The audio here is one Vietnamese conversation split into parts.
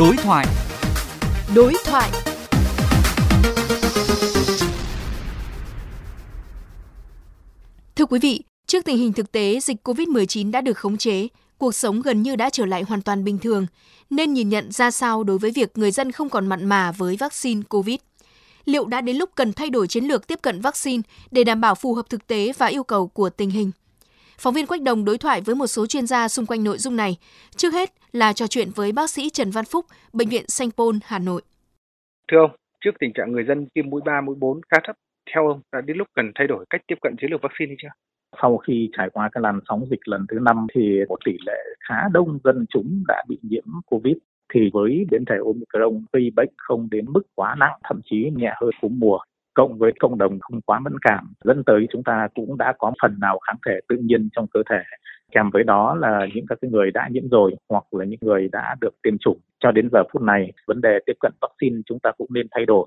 Đối thoại. Đối thoại. Thưa quý vị, trước tình hình thực tế dịch COVID-19 đã được khống chế, cuộc sống gần như đã trở lại hoàn toàn bình thường, nên nhìn nhận ra sao đối với việc người dân không còn mặn mà với vaccine COVID? Liệu đã đến lúc cần thay đổi chiến lược tiếp cận vaccine để đảm bảo phù hợp thực tế và yêu cầu của tình hình? Phóng viên Quách Đồng đối thoại với một số chuyên gia xung quanh nội dung này. Trước hết là trò chuyện với bác sĩ Trần Văn Phúc, Bệnh viện Sanh Pôn, Hà Nội. Thưa ông, trước tình trạng người dân tiêm mũi 3, mũi 4 khá thấp, theo ông đã đến lúc cần thay đổi cách tiếp cận chiến lược vaccine hay chưa? Sau khi trải qua cái làn sóng dịch lần thứ năm thì một tỷ lệ khá đông dân chúng đã bị nhiễm Covid thì với biến thể Omicron gây bệnh không đến mức quá nặng, thậm chí nhẹ hơn cúm mùa cộng với cộng đồng không quá mẫn cảm dẫn tới chúng ta cũng đã có phần nào kháng thể tự nhiên trong cơ thể. Kèm với đó là những các cái người đã nhiễm rồi hoặc là những người đã được tiêm chủng. Cho đến giờ phút này vấn đề tiếp cận vaccine chúng ta cũng nên thay đổi.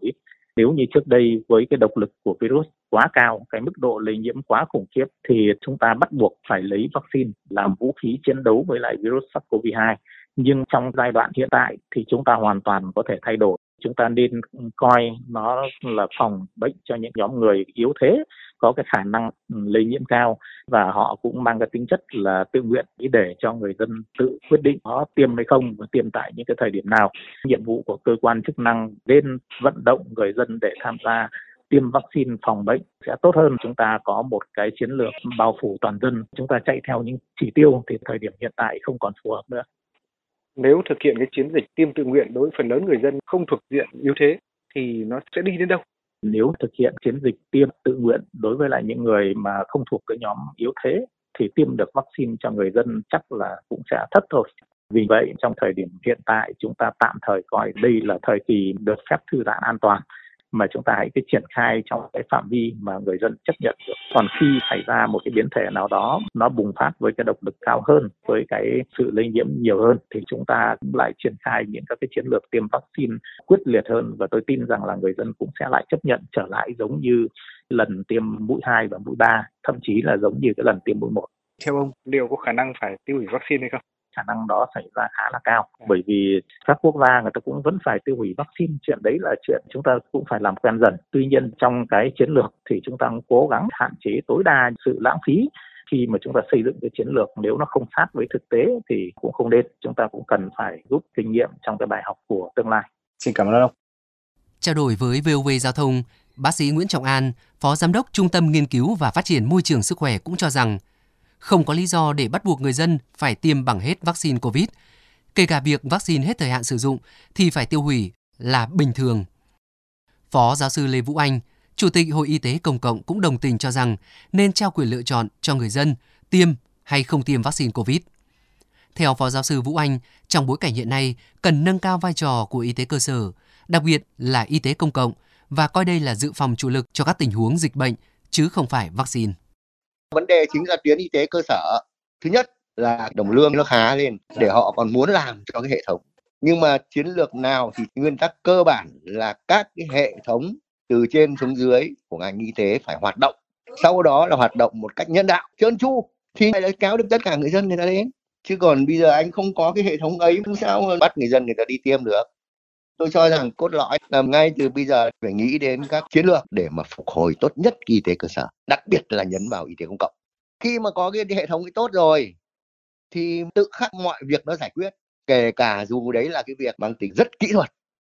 Nếu như trước đây với cái độc lực của virus quá cao, cái mức độ lây nhiễm quá khủng khiếp thì chúng ta bắt buộc phải lấy vaccine làm vũ khí chiến đấu với lại virus SARS-CoV-2. Nhưng trong giai đoạn hiện tại thì chúng ta hoàn toàn có thể thay đổi chúng ta nên coi nó là phòng bệnh cho những nhóm người yếu thế có cái khả năng lây nhiễm cao và họ cũng mang cái tính chất là tự nguyện để cho người dân tự quyết định có tiêm hay không và tiêm tại những cái thời điểm nào. Nhiệm vụ của cơ quan chức năng nên vận động người dân để tham gia tiêm vaccine phòng bệnh sẽ tốt hơn. Chúng ta có một cái chiến lược bao phủ toàn dân. Chúng ta chạy theo những chỉ tiêu thì thời điểm hiện tại không còn phù hợp nữa nếu thực hiện cái chiến dịch tiêm tự nguyện đối với phần lớn người dân không thuộc diện yếu thế, thì nó sẽ đi đến đâu? Nếu thực hiện chiến dịch tiêm tự nguyện đối với lại những người mà không thuộc cái nhóm yếu thế, thì tiêm được vaccine cho người dân chắc là cũng sẽ thấp thôi. Vì vậy, trong thời điểm hiện tại, chúng ta tạm thời coi đây là thời kỳ được phép thư giãn an toàn, mà chúng ta hãy cái triển khai trong cái phạm vi mà người dân chấp nhận được. Còn khi xảy ra một cái biến thể nào đó nó bùng phát với cái độc lực cao hơn, với cái sự lây nhiễm nhiều hơn thì chúng ta cũng lại triển khai những các cái chiến lược tiêm vaccine quyết liệt hơn và tôi tin rằng là người dân cũng sẽ lại chấp nhận trở lại giống như lần tiêm mũi 2 và mũi 3, thậm chí là giống như cái lần tiêm mũi 1. Theo ông, liệu có khả năng phải tiêu hủy vaccine hay không? Khả năng đó xảy ra khá là cao. Bởi vì các quốc gia người ta cũng vẫn phải tiêu hủy vaccine chuyện đấy là chuyện chúng ta cũng phải làm quen dần. Tuy nhiên trong cái chiến lược thì chúng ta cố gắng hạn chế tối đa sự lãng phí. Khi mà chúng ta xây dựng cái chiến lược nếu nó không sát với thực tế thì cũng không nên. Chúng ta cũng cần phải rút kinh nghiệm trong cái bài học của tương lai. Xin cảm ơn ông. Trao đổi với VOV Giao thông bác sĩ Nguyễn Trọng An phó giám đốc Trung tâm Nghiên cứu và Phát triển Môi trường Sức khỏe cũng cho rằng không có lý do để bắt buộc người dân phải tiêm bằng hết vaccine COVID. Kể cả việc vaccine hết thời hạn sử dụng thì phải tiêu hủy là bình thường. Phó giáo sư Lê Vũ Anh, Chủ tịch Hội Y tế Công cộng cũng đồng tình cho rằng nên trao quyền lựa chọn cho người dân tiêm hay không tiêm vaccine COVID. Theo Phó giáo sư Vũ Anh, trong bối cảnh hiện nay cần nâng cao vai trò của y tế cơ sở, đặc biệt là y tế công cộng và coi đây là dự phòng chủ lực cho các tình huống dịch bệnh chứ không phải vaccine. Vấn đề chính là tuyến y tế cơ sở. Thứ nhất là đồng lương nó khá lên để họ còn muốn làm cho cái hệ thống. Nhưng mà chiến lược nào thì nguyên tắc cơ bản là các cái hệ thống từ trên xuống dưới của ngành y tế phải hoạt động. Sau đó là hoạt động một cách nhân đạo, trơn tru thì lại kéo được tất cả người dân người ta đến. Chứ còn bây giờ anh không có cái hệ thống ấy sao bắt người dân người ta đi tiêm được. Tôi cho rằng cốt lõi là ngay từ bây giờ phải nghĩ đến các chiến lược để mà phục hồi tốt nhất y tế cơ sở, đặc biệt là nhấn vào y tế công cộng. Khi mà có cái hệ thống ấy tốt rồi thì tự khắc mọi việc nó giải quyết kể cả dù đấy là cái việc mang tính rất kỹ thuật